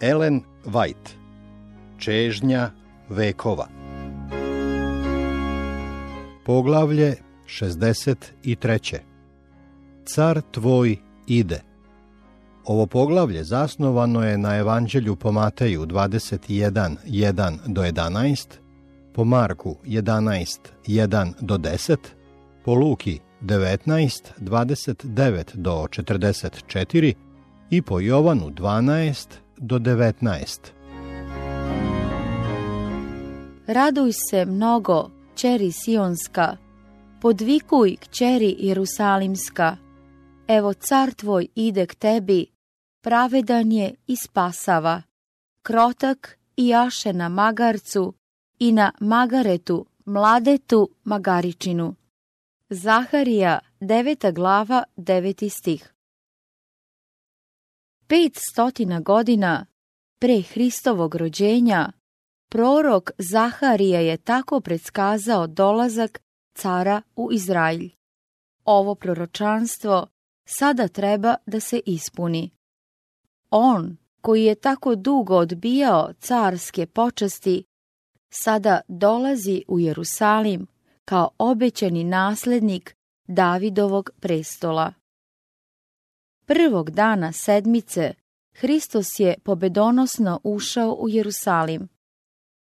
Ellen White. Čežnja vekova. Poglavlje 63. Car tvoj ide. Ovo poglavlje zasnovano je na Evanđelju po Mateju 21, 1 do 11, po Marku 11, 1 do 10, po Luki 19, 29 do 44 i po Jovanu 12 do 19. Raduj se mnogo, čeri Sionska, podvikuj kćeri Jerusalimska. Evo car tvoj ide k tebi, pravedan je i spasava, krotak i jaše na magarcu i na magaretu, mladetu magaričinu. Zaharija, deveta glava, deveti stih. Pet stotina godina pre Hristovog rođenja, prorok Zaharija je tako predskazao dolazak cara u Izraelj. Ovo proročanstvo sada treba da se ispuni. On, koji je tako dugo odbijao carske počasti, sada dolazi u Jerusalim kao obećani naslednik Davidovog prestola. Prvog dana sedmice Hristos je pobedonosno ušao u Jerusalim.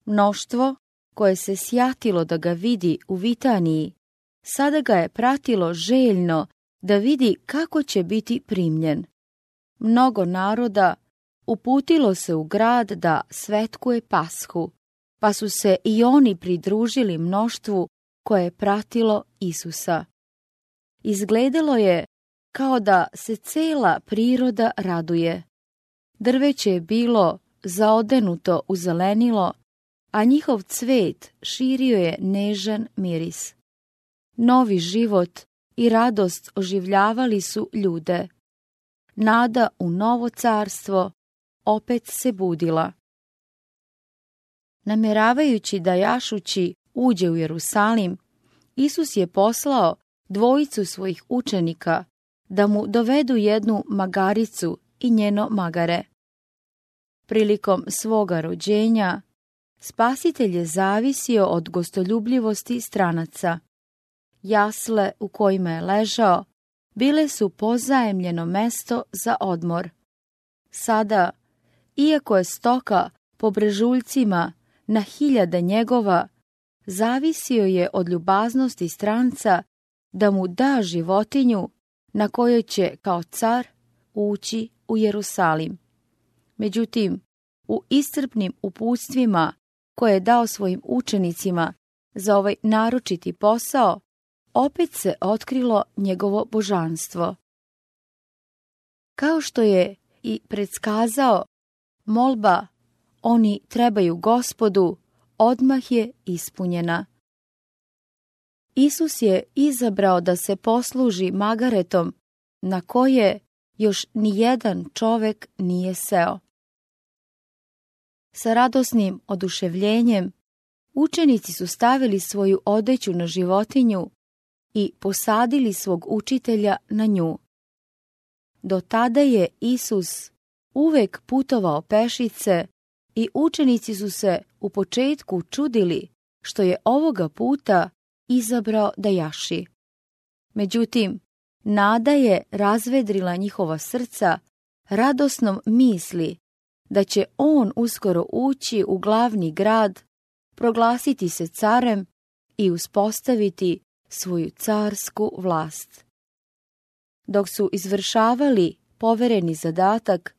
Mnoštvo koje se sjatilo da ga vidi u Vitaniji, sada ga je pratilo željno da vidi kako će biti primljen. Mnogo naroda uputilo se u grad da svetkuje pashu, pa su se i oni pridružili mnoštvu koje je pratilo Isusa. Izgledalo je kao da se cela priroda raduje. Drveće je bilo zaodenuto u zelenilo, a njihov cvet širio je nežan miris. Novi život i radost oživljavali su ljude. Nada u novo carstvo opet se budila. Nameravajući da jašući uđe u Jerusalim, Isus je poslao dvojicu svojih učenika da mu dovedu jednu magaricu i njeno magare. Prilikom svoga rođenja, spasitelj je zavisio od gostoljubljivosti stranaca. Jasle u kojima je ležao bile su pozajemljeno mesto za odmor. Sada, iako je stoka po brežuljcima na hiljade njegova, zavisio je od ljubaznosti stranca da mu da životinju na kojoj će kao car ući u Jerusalim. Međutim, u iscrpnim uputstvima koje je dao svojim učenicima za ovaj naročiti posao, opet se otkrilo njegovo božanstvo. Kao što je i predskazao, molba oni trebaju gospodu, odmah je ispunjena. Isus je izabrao da se posluži magaretom na koje još nijedan čovek nije seo. Sa radosnim oduševljenjem učenici su stavili svoju odeću na životinju i posadili svog učitelja na nju. Do tada je Isus uvek putovao pešice i učenici su se u početku čudili što je ovoga puta izabrao da jaši. Međutim, nada je razvedrila njihova srca radosnom misli da će on uskoro ući u glavni grad, proglasiti se carem i uspostaviti svoju carsku vlast. Dok su izvršavali povereni zadatak,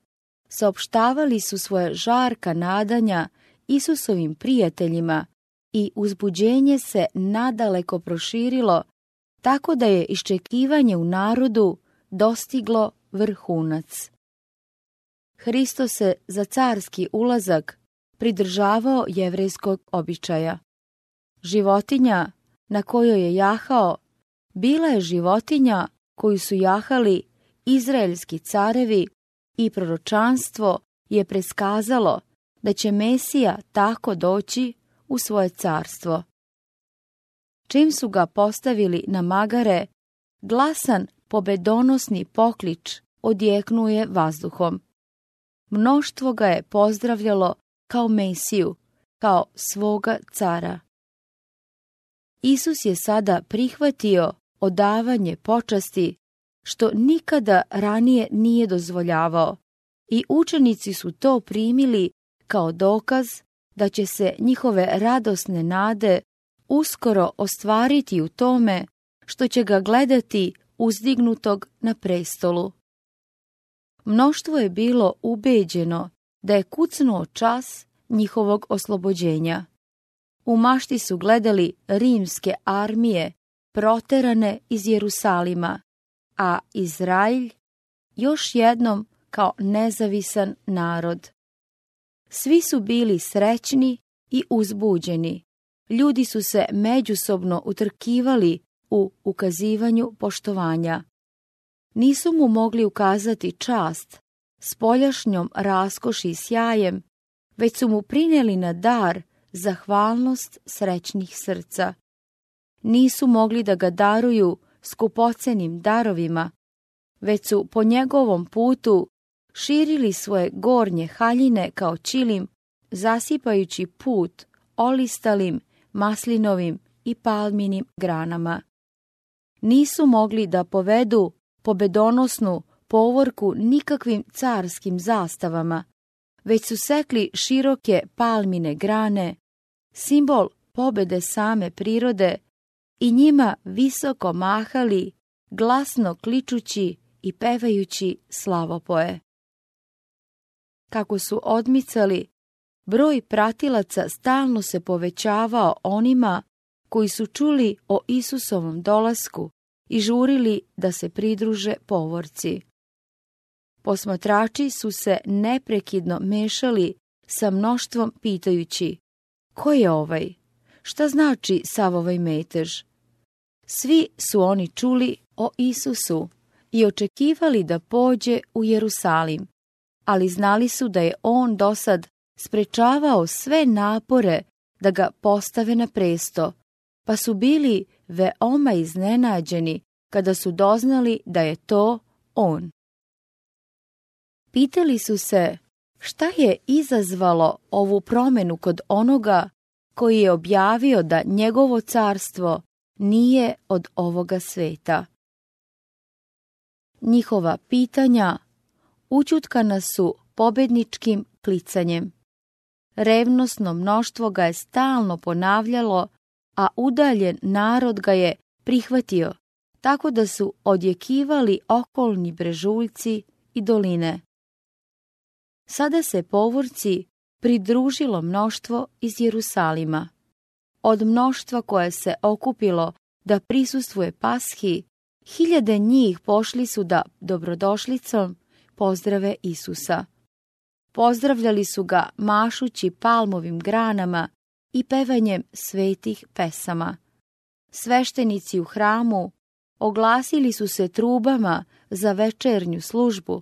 saopštavali su svoje žarka nadanja Isusovim prijateljima i uzbuđenje se nadaleko proširilo, tako da je iščekivanje u narodu dostiglo vrhunac. Hristo se za carski ulazak pridržavao jevrejskog običaja. Životinja na kojoj je jahao bila je životinja koju su jahali izraelski carevi i proročanstvo je preskazalo da će Mesija tako doći u svoje carstvo. Čim su ga postavili na magare, glasan pobedonosni poklič odjeknuje vazduhom. mnoštvo ga je pozdravljalo kao Mesiju, kao svoga cara. Isus je sada prihvatio odavanje počasti što nikada ranije nije dozvoljavao i učenici su to primili kao dokaz da će se njihove radosne nade uskoro ostvariti u tome što će ga gledati uzdignutog na prestolu. Mnoštvo je bilo ubeđeno da je kucnuo čas njihovog oslobođenja. U mašti su gledali rimske armije proterane iz Jerusalima, a Izraelj još jednom kao nezavisan narod. Svi su bili srećni i uzbuđeni. Ljudi su se međusobno utrkivali u ukazivanju poštovanja. Nisu mu mogli ukazati čast spoljašnjom raskoši i sjajem, već su mu prineli na dar zahvalnost srećnih srca. Nisu mogli da ga daruju skupocenim darovima, već su po njegovom putu širili svoje gornje haljine kao čilim, zasipajući put olistalim, maslinovim i palminim granama. Nisu mogli da povedu pobedonosnu povorku nikakvim carskim zastavama, već su sekli široke palmine grane, simbol pobede same prirode i njima visoko mahali, glasno kličući i pevajući slavopoje. Kako su odmicali, broj pratilaca stalno se povećavao onima koji su čuli o Isusovom dolasku i žurili da se pridruže povorci. Posmatrači su se neprekidno mešali sa mnoštvom pitajući Ko je ovaj? Šta znači sav ovaj metež? Svi su oni čuli o Isusu i očekivali da pođe u Jerusalim, ali znali su da je on dosad sprečavao sve napore da ga postave na presto, pa su bili veoma iznenađeni kada su doznali da je to on. Pitali su se šta je izazvalo ovu promenu kod onoga koji je objavio da njegovo carstvo nije od ovoga sveta. Njihova pitanja učutkana su pobedničkim klicanjem. Revnosno mnoštvo ga je stalno ponavljalo, a udaljen narod ga je prihvatio, tako da su odjekivali okolni brežuljci i doline. Sada se povorci pridružilo mnoštvo iz Jerusalima. Od mnoštva koje se okupilo da prisustvuje pashi, hiljade njih pošli su da dobrodošlicom pozdrave Isusa. Pozdravljali su ga mašući palmovim granama i pevanjem svetih pesama. Sveštenici u hramu oglasili su se trubama za večernju službu,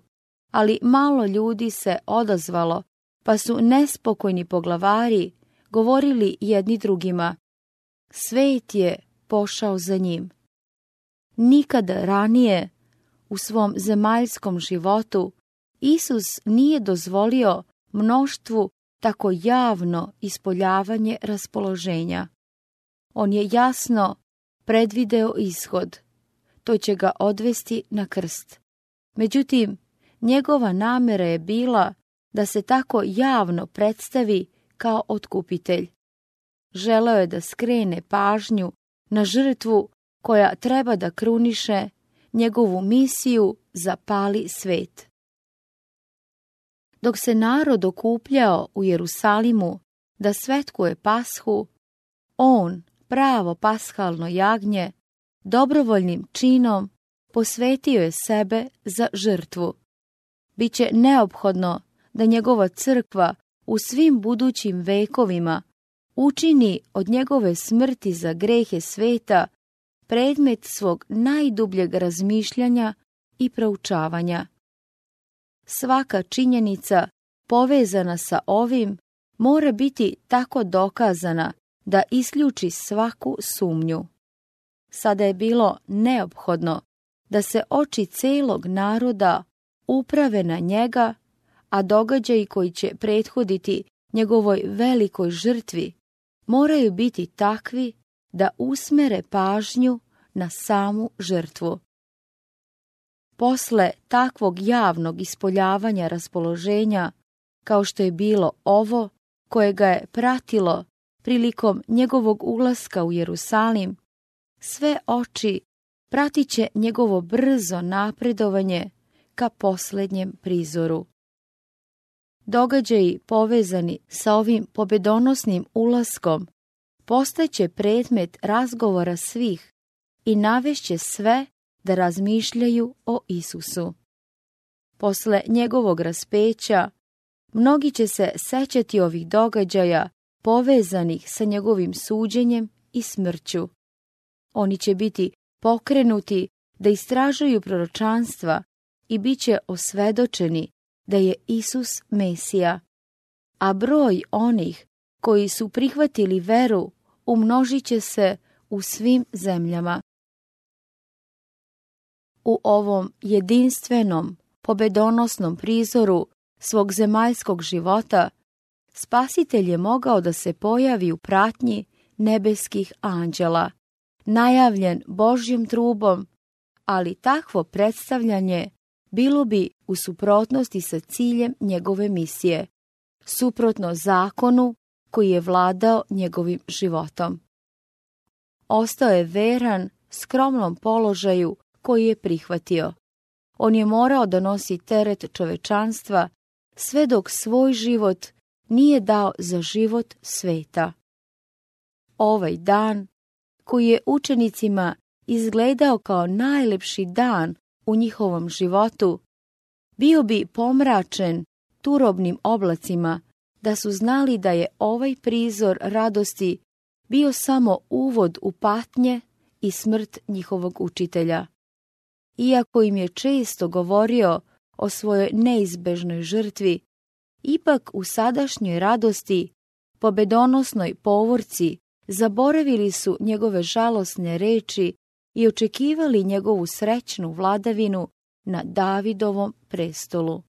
ali malo ljudi se odazvalo, pa su nespokojni poglavari govorili jedni drugima. Svet je pošao za njim. Nikada ranije u svom zemaljskom životu Isus nije dozvolio mnoštvu tako javno ispoljavanje raspoloženja. On je jasno predvideo ishod. To će ga odvesti na krst. Međutim, njegova namera je bila da se tako javno predstavi kao otkupitelj. Želeo je da skrene pažnju na žrtvu koja treba da kruniše njegovu misiju za pali svet. Dok se narod okupljao u Jerusalimu da svetkuje pashu, on, pravo pashalno jagnje, dobrovoljnim činom posvetio je sebe za žrtvu. Biće neophodno da njegova crkva u svim budućim vekovima učini od njegove smrti za grehe sveta predmet svog najdubljeg razmišljanja i proučavanja. Svaka činjenica povezana sa ovim mora biti tako dokazana da isključi svaku sumnju. Sada je bilo neophodno da se oči celog naroda uprave na njega a događaji koji će prethoditi njegovoj velikoj žrtvi moraju biti takvi da usmere pažnju na samu žrtvu. Posle takvog javnog ispoljavanja raspoloženja, kao što je bilo ovo, koje ga je pratilo prilikom njegovog ulaska u Jerusalim, sve oči pratit će njegovo brzo napredovanje ka posljednjem prizoru. Događaji povezani sa ovim pobedonosnim ulaskom postaće predmet razgovora svih i navešće sve da razmišljaju o Isusu. Posle njegovog raspeća, mnogi će se sećati ovih događaja povezanih sa njegovim suđenjem i smrću. Oni će biti pokrenuti da istražuju proročanstva i bit će osvedočeni da je Isus Mesija, a broj onih koji su prihvatili veru umnožit će se u svim zemljama. U ovom jedinstvenom, pobedonosnom prizoru svog zemaljskog života, spasitelj je mogao da se pojavi u pratnji nebeskih anđela, najavljen Božjom trubom, ali takvo predstavljanje bilo bi u suprotnosti sa ciljem njegove misije, suprotno zakonu koji je vladao njegovim životom. Ostao je veran skromnom položaju koji je prihvatio. On je morao da nosi teret čovečanstva sve dok svoj život nije dao za život sveta. Ovaj dan, koji je učenicima izgledao kao najlepši dan u njihovom životu, bio bi pomračen turobnim oblacima da su znali da je ovaj prizor radosti bio samo uvod u patnje i smrt njihovog učitelja. Iako im je često govorio o svojoj neizbežnoj žrtvi, ipak u sadašnjoj radosti, pobedonosnoj povorci, zaboravili su njegove žalosne reči i očekivali njegovu srećnu vladavinu na Davidovom prestolu.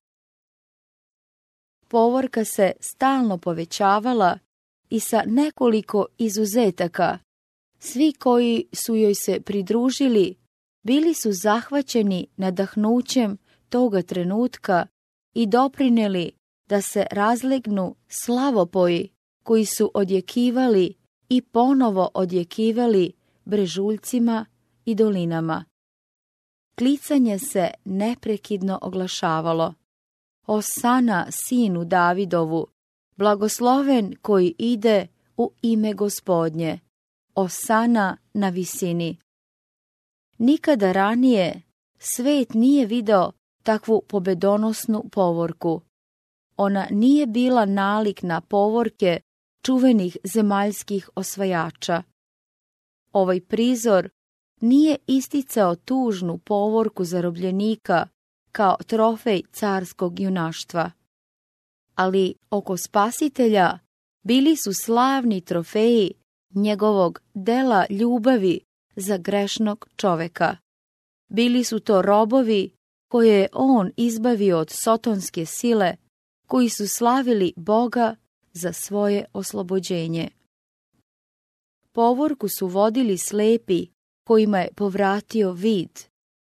Povorka se stalno povećavala i sa nekoliko izuzetaka. Svi koji su joj se pridružili bili su zahvaćeni nadahnućem toga trenutka i doprineli da se razlegnu slavopoji koji su odjekivali i ponovo odjekivali brežuljcima i dolinama. Klicanje se neprekidno oglašavalo. Osana sinu Davidovu, blagosloven koji ide u ime gospodnje. Osana na visini. Nikada ranije svet nije video takvu pobedonosnu povorku. Ona nije bila nalik na povorke čuvenih zemaljskih osvajača. Ovaj prizor nije isticao tužnu povorku zarobljenika kao trofej carskog junaštva. Ali oko spasitelja bili su slavni trofeji njegovog dela ljubavi za grešnog čoveka. Bili su to robovi koje je on izbavio od sotonske sile, koji su slavili Boga za svoje oslobođenje. Povorku su vodili slepi kojima je povratio vid,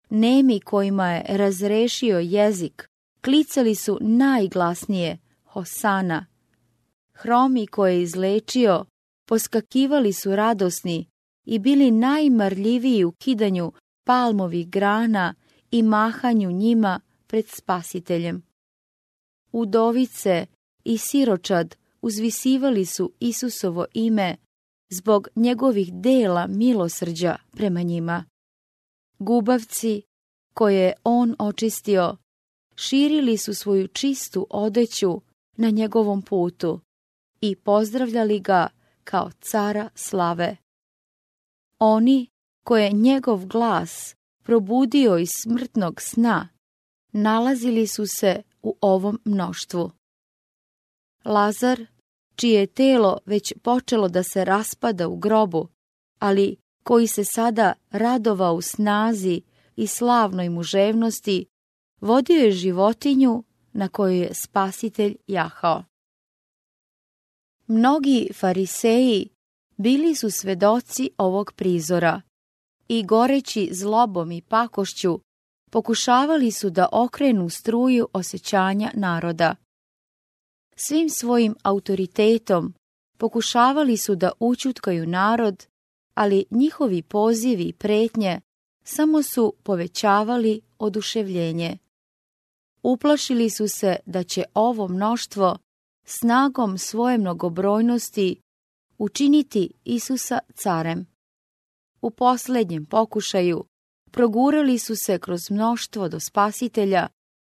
nemi kojima je razrešio jezik, klicali su najglasnije Hosana. Hromi koje je izlečio, poskakivali su radosni i bili najmarljiviji u kidanju palmovih grana i mahanju njima pred spasiteljem. Udovice i siročad uzvisivali su Isusovo ime zbog njegovih dela milosrđa prema njima. Gubavci, koje je on očistio, širili su svoju čistu odeću na njegovom putu i pozdravljali ga kao cara slave. Oni koje njegov glas probudio iz smrtnog sna, nalazili su se u ovom mnoštvu. Lazar, čije je telo već počelo da se raspada u grobu, ali koji se sada radovao u snazi i slavnoj muževnosti, vodio je životinju na kojoj je spasitelj jahao. Mnogi fariseji bili su svedoci ovog prizora i goreći zlobom i pakošću pokušavali su da okrenu struju osjećanja naroda. Svim svojim autoritetom pokušavali su da učutkaju narod, ali njihovi pozivi i pretnje samo su povećavali oduševljenje. Uplašili su se da će ovo mnoštvo snagom svoje mnogobrojnosti učiniti Isusa carem. U posljednjem pokušaju progurali su se kroz mnoštvo do spasitelja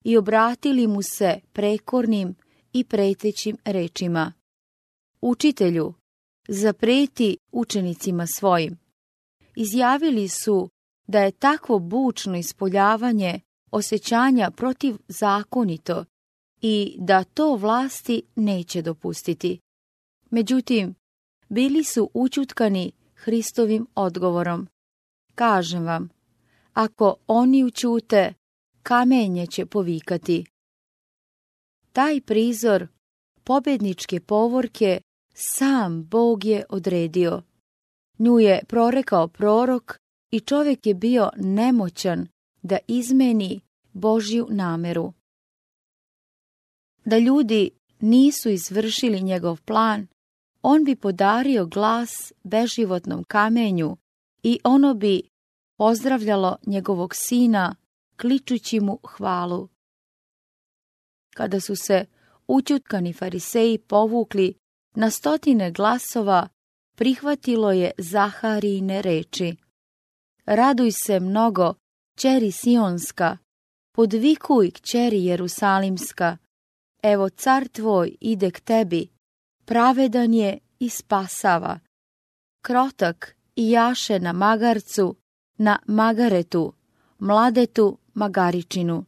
i obratili mu se prekornim i pretećim rečima. Učitelju, zapreti učenicima svojim. Izjavili su da je takvo bučno ispoljavanje osjećanja protiv zakonito i da to vlasti neće dopustiti. Međutim, bili su učutkani Hristovim odgovorom. Kažem vam, ako oni učute, kamenje će povikati. Taj prizor pobjedničke povorke sam Bog je odredio. Nju je prorekao prorok i čovjek je bio nemoćan da izmeni Božju nameru. Da ljudi nisu izvršili njegov plan, on bi podario glas beživotnom kamenju i ono bi pozdravljalo njegovog sina, kličući mu hvalu. Kada su se učutkani fariseji povukli na stotine glasova, prihvatilo je Zaharijine reči. Raduj se mnogo, čeri Sionska, podvikuj kćeri Jerusalimska, evo car tvoj ide k tebi, pravedan je i spasava. Krotak i jaše na magarcu, na magaretu, mladetu magaričinu.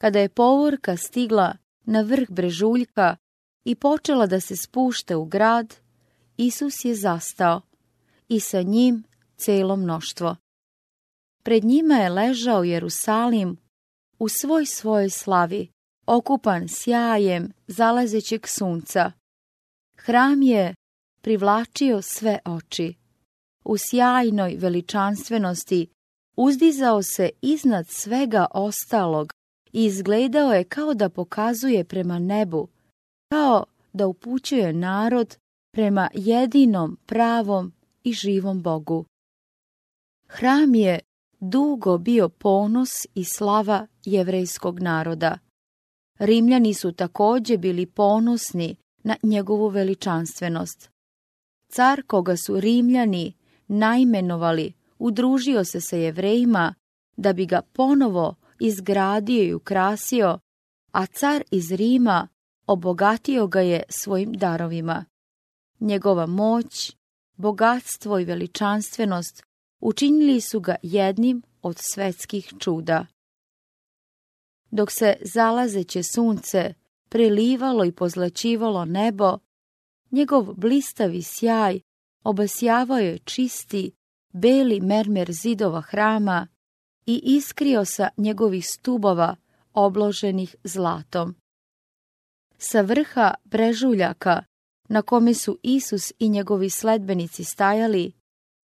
Kada je povorka stigla na vrh brežuljka i počela da se spušta u grad, Isus je zastao i sa njim celo mnoštvo. Pred njima je ležao Jerusalim u svoj svojoj slavi, okupan sjajem zalazećeg sunca. Hram je privlačio sve oči. U sjajnoj veličanstvenosti uzdizao se iznad svega ostalog i izgledao je kao da pokazuje prema nebu, kao da upućuje narod prema jedinom pravom i živom Bogu. Hram je dugo bio ponos i slava jevrejskog naroda. Rimljani su također bili ponosni na njegovu veličanstvenost. Car koga su Rimljani najmenovali udružio se sa jevrejima da bi ga ponovo izgradio i ukrasio, a car iz Rima obogatio ga je svojim darovima. Njegova moć, bogatstvo i veličanstvenost učinili su ga jednim od svetskih čuda. Dok se zalazeće sunce prelivalo i pozlačivalo nebo, njegov blistavi sjaj obasjavao je čisti, beli mermer zidova hrama i iskrio sa njegovih stubova obloženih zlatom. Sa vrha brežuljaka, na kome su Isus i njegovi sledbenici stajali,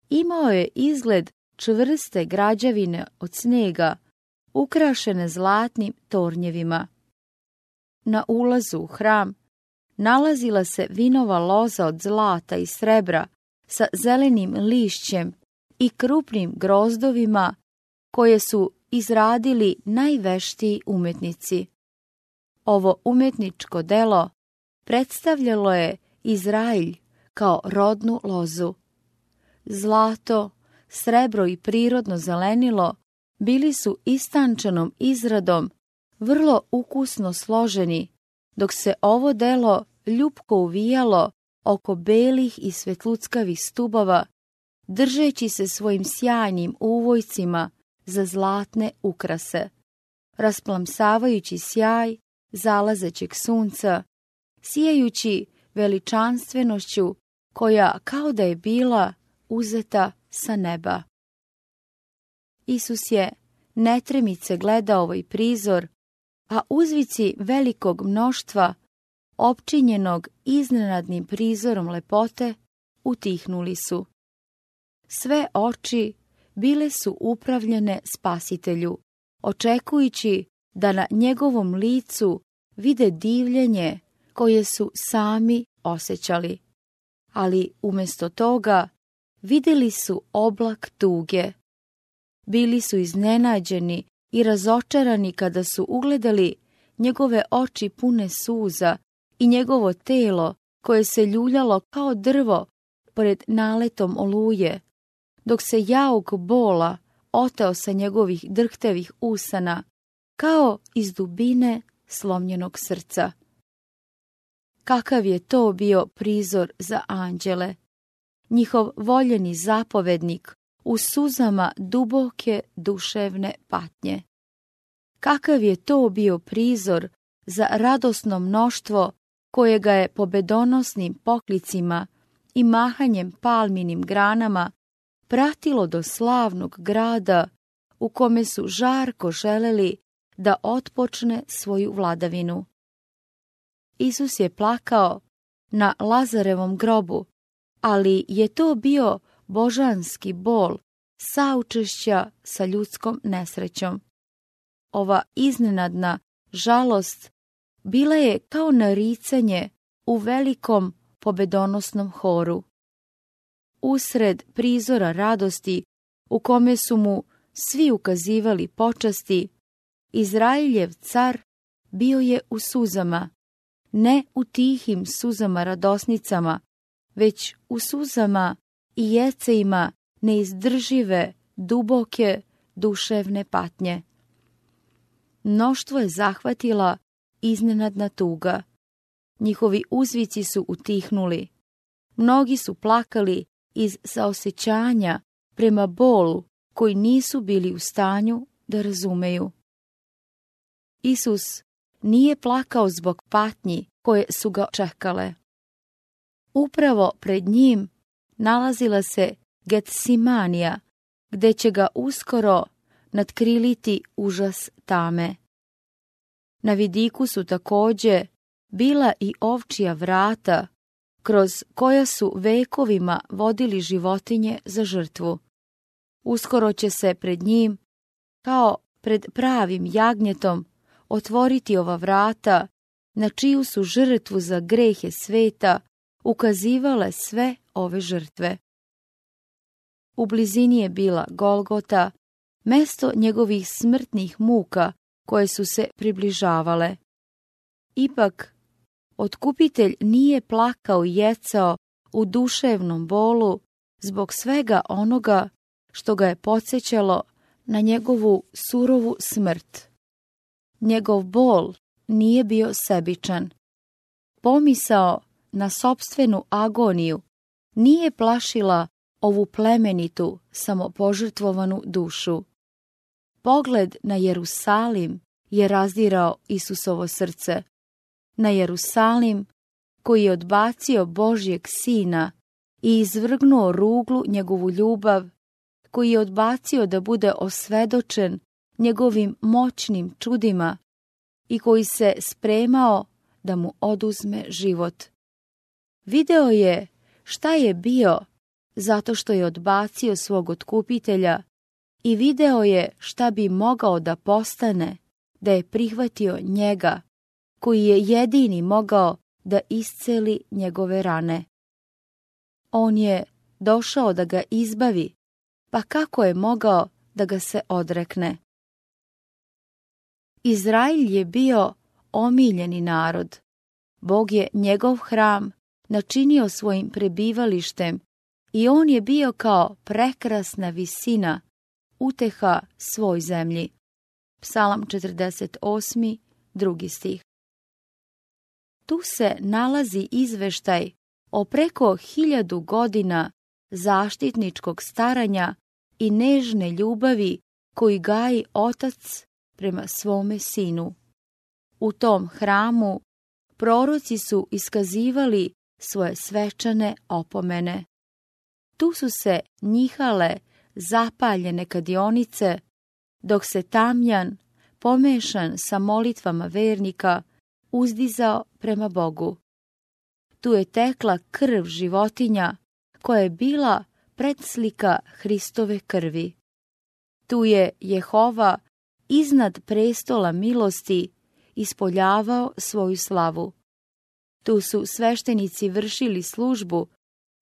imao je izgled čvrste građevine od snega, ukrašene zlatnim tornjevima. Na ulazu u hram nalazila se vinova loza od zlata i srebra sa zelenim lišćem i krupnim grozdovima koje su izradili najveštiji umetnici. Ovo umetničko delo predstavljalo je Izrailj kao rodnu lozu. Zlato, srebro i prirodno zelenilo bili su istančanom izradom vrlo ukusno složeni, dok se ovo delo ljubko uvijalo oko belih i svetluckavih stubova, držeći se svojim sjajnim uvojcima za zlatne ukrase, rasplamsavajući sjaj zalazećeg sunca, sijajući veličanstvenošću koja kao da je bila uzeta sa neba. Isus je netremice gledao ovaj prizor, a uzvici velikog mnoštva, opčinjenog iznenadnim prizorom lepote, utihnuli su. Sve oči bile su upravljene spasitelju, očekujući da na njegovom licu vide divljenje koje su sami osjećali. Ali umjesto toga vidjeli su oblak tuge. Bili su iznenađeni i razočarani kada su ugledali njegove oči pune suza i njegovo telo koje se ljuljalo kao drvo pored naletom oluje, dok se jauk bola oteo sa njegovih drhtevih usana, kao iz dubine slomljenog srca. Kakav je to bio prizor za anđele? Njihov voljeni zapovednik u suzama duboke duševne patnje. Kakav je to bio prizor za radosno mnoštvo koje ga je pobedonosnim poklicima i mahanjem palminim granama pratilo do slavnog grada u kome su žarko želeli da otpočne svoju vladavinu. Isus je plakao na Lazarevom grobu, ali je to bio božanski bol saučešća sa ljudskom nesrećom. Ova iznenadna žalost bila je kao naricanje u velikom pobedonosnom horu. Usred prizora radosti u kome su mu svi ukazivali počasti, Izraeljev car bio je u suzama, ne u tihim suzama radosnicama, već u suzama i jecejima neizdržive, duboke, duševne patnje. Mnoštvo je zahvatila iznenadna tuga. Njihovi uzvici su utihnuli. Mnogi su plakali iz saosećanja prema bolu koji nisu bili u stanju da razumeju. Isus nije plakao zbog patnji koje su ga čekale. Upravo pred njim nalazila se Getsimanija, gde će ga uskoro nadkriliti užas tame. Na vidiku su također bila i ovčija vrata, kroz koja su vekovima vodili životinje za žrtvu. Uskoro će se pred njim, kao pred pravim jagnjetom, otvoriti ova vrata, na čiju su žrtvu za grehe sveta ukazivale sve ove žrtve. U blizini je bila Golgota, mesto njegovih smrtnih muka koje su se približavale. Ipak, otkupitelj nije plakao i jecao u duševnom bolu zbog svega onoga što ga je podsjećalo na njegovu surovu smrt. Njegov bol nije bio sebičan. Pomisao na sobstvenu agoniju nije plašila ovu plemenitu, samopožrtvovanu dušu. Pogled na Jerusalim je razdirao Isusovo srce. Na Jerusalim koji je odbacio Božjeg sina i izvrgnuo ruglu njegovu ljubav, koji je odbacio da bude osvedočen njegovim moćnim čudima i koji se spremao da mu oduzme život. Video je šta je bio zato što je odbacio svog otkupitelja i video je šta bi mogao da postane da je prihvatio njega, koji je jedini mogao da isceli njegove rane. On je došao da ga izbavi, pa kako je mogao da ga se odrekne? Izrail je bio omiljeni narod. Bog je njegov hram načinio svojim prebivalištem i on je bio kao prekrasna visina, uteha svoj zemlji. Psalam 48. drugi stih. Tu se nalazi izveštaj o preko hiljadu godina zaštitničkog staranja i nežne ljubavi koji gaji otac prema svome sinu. U tom hramu proroci su iskazivali svoje svečane opomene. Tu su se njihale zapaljene kadionice, dok se tamjan pomešan sa molitvama vernika, uzdizao prema Bogu. Tu je tekla krv životinja koja je bila predslika Hristove krvi. Tu je Jehova iznad prestola milosti ispoljavao svoju slavu. Tu su sveštenici vršili službu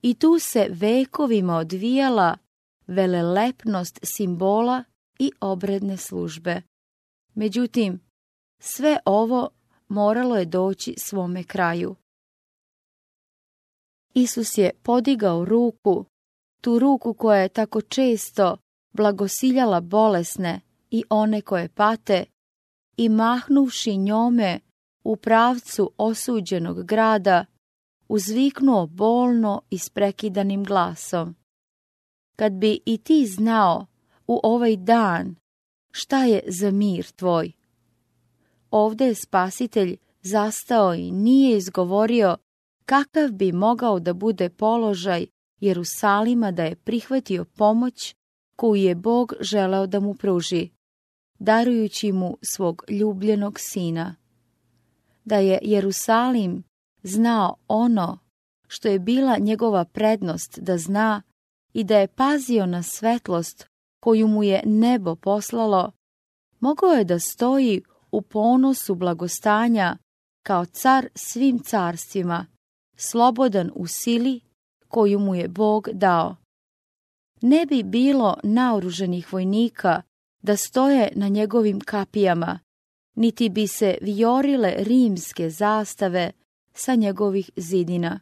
i tu se vekovima odvijala velelepnost simbola i obredne službe. Međutim, sve ovo moralo je doći svome kraju. Isus je podigao ruku, tu ruku koja je tako često blagosiljala bolesne i one koje pate, i mahnuvši njome u pravcu osuđenog grada, uzviknuo bolno i sprekidanim glasom. Kad bi i ti znao u ovaj dan šta je za mir tvoj. Ovdje je spasitelj zastao i nije izgovorio kakav bi mogao da bude položaj Jerusalima da je prihvatio pomoć koju je Bog želeo da mu pruži, darujući mu svog ljubljenog sina. Da je Jerusalim znao ono što je bila njegova prednost da zna i da je pazio na svetlost koju mu je nebo poslalo, mogao je da stoji u ponosu blagostanja kao car svim carstvima, slobodan u sili koju mu je Bog dao. Ne bi bilo naoruženih vojnika da stoje na njegovim kapijama, niti bi se viorile rimske zastave sa njegovih zidina.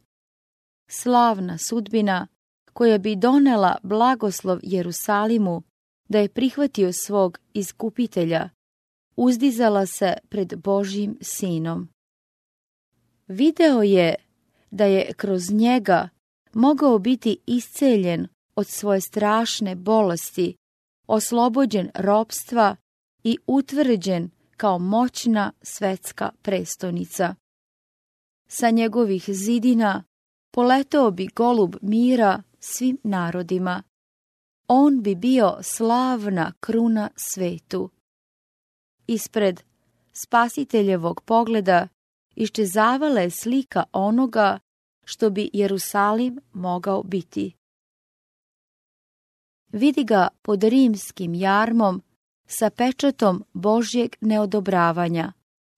Slavna sudbina koja bi donela blagoslov Jerusalimu da je prihvatio svog iskupitelja, uzdizala se pred Božjim sinom. Video je da je kroz njega mogao biti isceljen od svoje strašne bolesti, oslobođen ropstva i utvrđen kao moćna svetska prestonica. Sa njegovih zidina poletao bi golub mira svim narodima. On bi bio slavna kruna svetu. Ispred spasiteljevog pogleda iščezavala je slika onoga što bi Jerusalim mogao biti. Vidi ga pod rimskim jarmom sa pečatom Božjeg neodobravanja,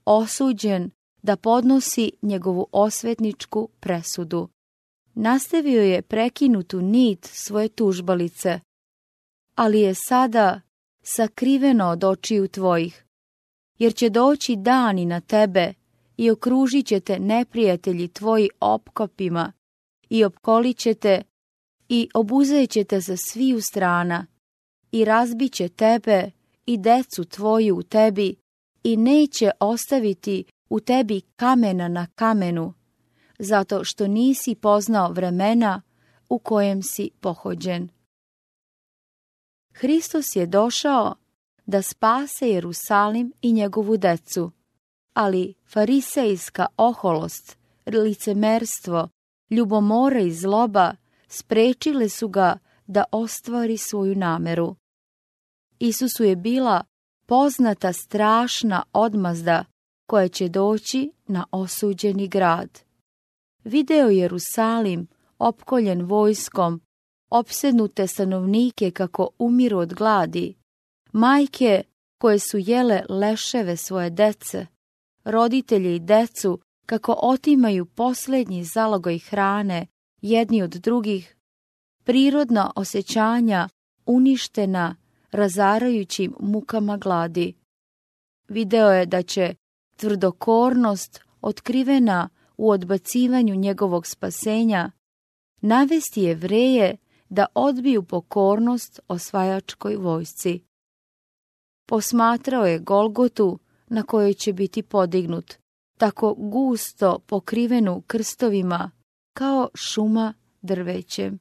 osuđen da podnosi njegovu osvetničku presudu. Nastavio je prekinutu nit svoje tužbalice, ali je sada sakriveno od očiju tvojih, jer će doći dani na tebe i okružit će te neprijatelji tvoji opkopima i opkolit će te i obuzet će te sa sviju strana i razbit će tebe i decu tvoju u tebi i neće ostaviti u tebi kamena na kamenu, zato što nisi poznao vremena u kojem si pohođen. Hristos je došao da spase Jerusalim i njegovu decu, ali farisejska oholost, licemerstvo, ljubomora i zloba sprečile su ga da ostvari svoju nameru. Isusu je bila poznata strašna odmazda koja će doći na osuđeni grad. Video Jerusalim, opkoljen vojskom, opsednute stanovnike kako umiru od gladi, majke koje su jele leševe svoje dece, roditelje i decu kako otimaju posljednji zalogoj hrane jedni od drugih, prirodna osjećanja uništena razarajućim mukama gladi. Video je da će tvrdokornost otkrivena u odbacivanju njegovog spasenja navesti jevreje da odbiju pokornost osvajačkoj vojsci. Posmatrao je Golgotu na kojoj će biti podignut, tako gusto pokrivenu krstovima kao šuma drvećem.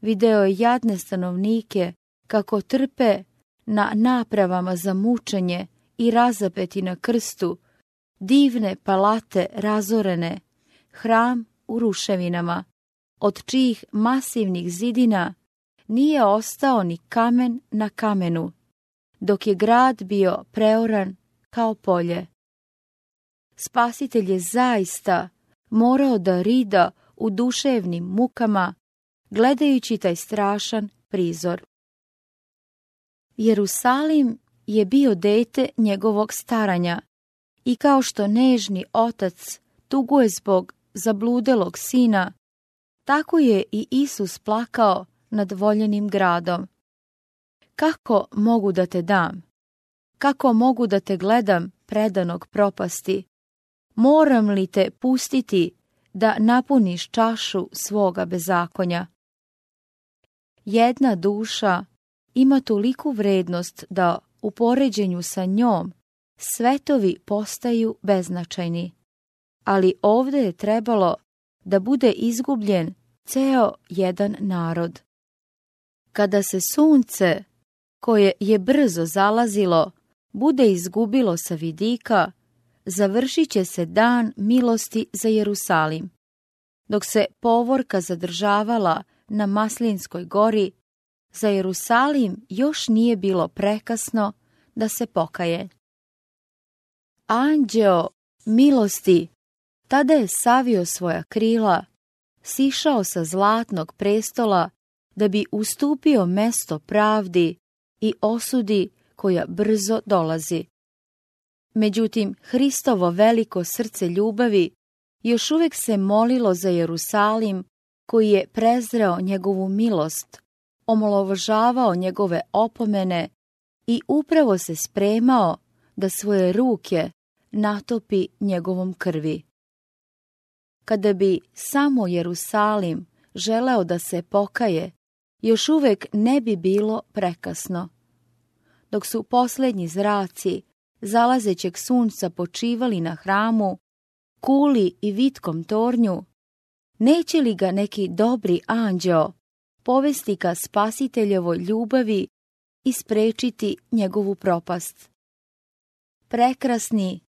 Video je jadne stanovnike kako trpe na napravama za mučenje i razapeti na krstu, divne palate razorene, hram u ruševinama, od čijih masivnih zidina nije ostao ni kamen na kamenu, dok je grad bio preoran kao polje. Spasitelj je zaista morao da rida u duševnim mukama, gledajući taj strašan prizor. Jerusalim je bio dete njegovog staranja i kao što nežni otac tuguje zbog zabludelog sina, tako je i Isus plakao nad voljenim gradom. Kako mogu da te dam? Kako mogu da te gledam predanog propasti? Moram li te pustiti da napuniš čašu svoga bezakonja? Jedna duša ima toliku vrednost da u poređenju sa njom svetovi postaju beznačajni. Ali ovdje je trebalo da bude izgubljen ceo jedan narod. Kada se sunce, koje je brzo zalazilo, bude izgubilo sa vidika, završit će se dan milosti za Jerusalim. Dok se povorka zadržavala na Maslinskoj gori, za Jerusalim još nije bilo prekasno da se pokaje. Anđeo milosti tada je savio svoja krila, sišao sa zlatnog prestola da bi ustupio mesto pravdi i osudi koja brzo dolazi. Međutim, Hristovo veliko srce ljubavi još uvijek se molilo za Jerusalim koji je prezreo njegovu milost, omalovažavao njegove opomene i upravo se spremao da svoje ruke natopi njegovom krvi. Kada bi samo Jerusalim želeo da se pokaje, još uvijek ne bi bilo prekasno. Dok su posljednji zraci zalazećeg sunca počivali na hramu, kuli i vitkom tornju, neće li ga neki dobri anđeo povesti ka spasiteljevoj ljubavi i sprečiti njegovu propast? Prekrasni,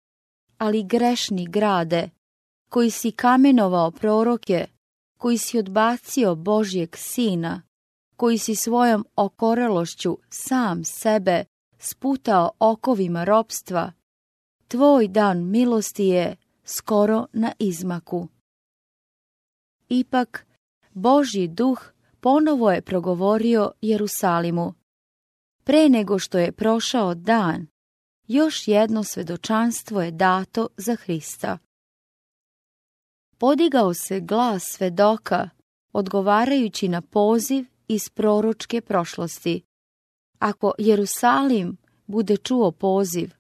ali grešni grade, koji si kamenovao proroke, koji si odbacio Božjeg sina, koji si svojom okorelošću sam sebe sputao okovima ropstva, tvoj dan milosti je skoro na izmaku. Ipak, Božji duh ponovo je progovorio Jerusalimu. Pre nego što je prošao dan, još jedno svedočanstvo je dato za Hrista. Podigao se glas svedoka, odgovarajući na poziv iz proročke prošlosti. Ako Jerusalim bude čuo poziv,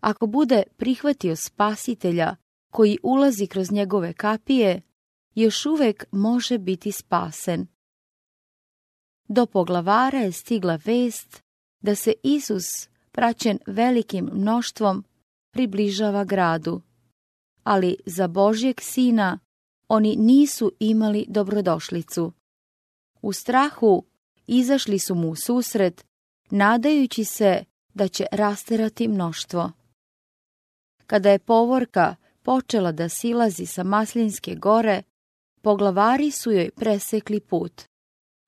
ako bude prihvatio spasitelja koji ulazi kroz njegove kapije, još uvijek može biti spasen. Do poglavara je stigla vest da se Isus, praćen velikim mnoštvom, približava gradu. Ali za Božjeg sina oni nisu imali dobrodošlicu. U strahu izašli su mu u susret, nadajući se da će rasterati mnoštvo. Kada je povorka počela da silazi sa Maslinske gore, poglavari su joj presekli put.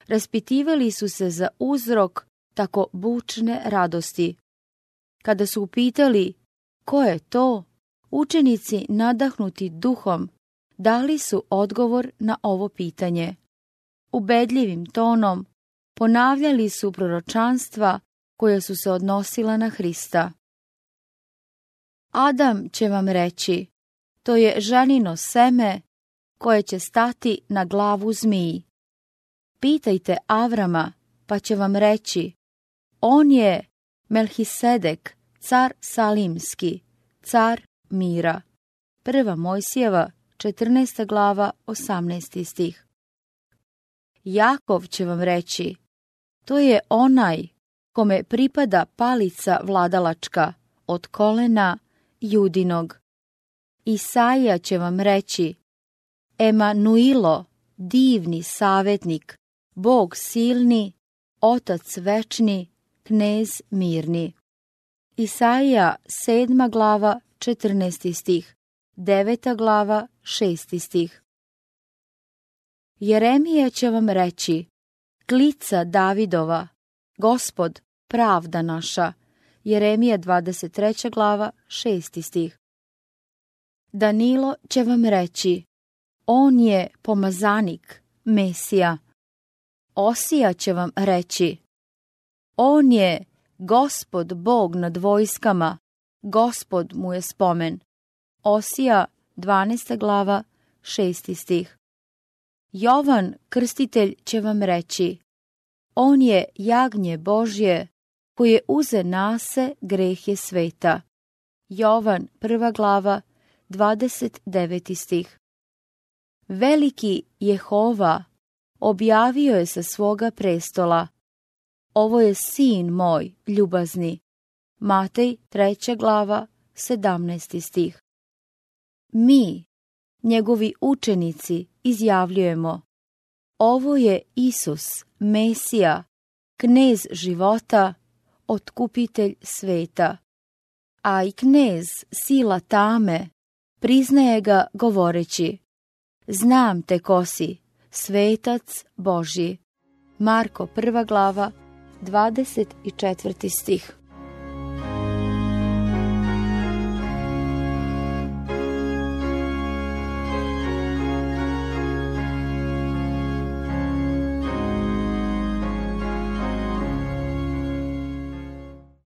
Raspitivali su se za uzrok tako bučne radosti. Kada su upitali ko je to, učenici nadahnuti duhom dali su odgovor na ovo pitanje. Ubedljivim tonom ponavljali su proročanstva koja su se odnosila na Hrista. Adam će vam reći, to je žanino seme koje će stati na glavu zmiji. Pitajte Avrama, pa će vam reći, on je Melhisedek, car Salimski, car mira. Prva Mojsijeva, 14. glava, 18. stih. Jakov će vam reći, to je onaj kome pripada palica vladalačka od kolena judinog. Isaija će vam reći, Emanuilo, divni savjetnik, Bog silni, Otac večni, knez mirni. Isaija, sedma glava, 14. stih, deveta glava, šesti stih. Jeremija će vam reći, klica Davidova, gospod, pravda naša, Jeremija 23. glava, 6. stih. Danilo će vam reći, on je pomazanik, Mesija. Osija će vam reći, on je gospod Bog nad vojskama, gospod mu je spomen. Osija 12. glava, 6. stih. Jovan, krstitelj, će vam reći, on je jagnje Božje, koje uze nase grehe sveta. Jovan, prva glava, 29. stih. Veliki Jehova objavio je sa svoga prestola. Ovo je sin moj, ljubazni. Matej, treća glava, 17. stih. Mi, njegovi učenici, izjavljujemo. Ovo je Isus, Mesija, knez života, otkupitelj sveta. A i knez sila tame priznaje ga govoreći Znam te kosi, svetac Božji. Marko prva glava, 24. stih.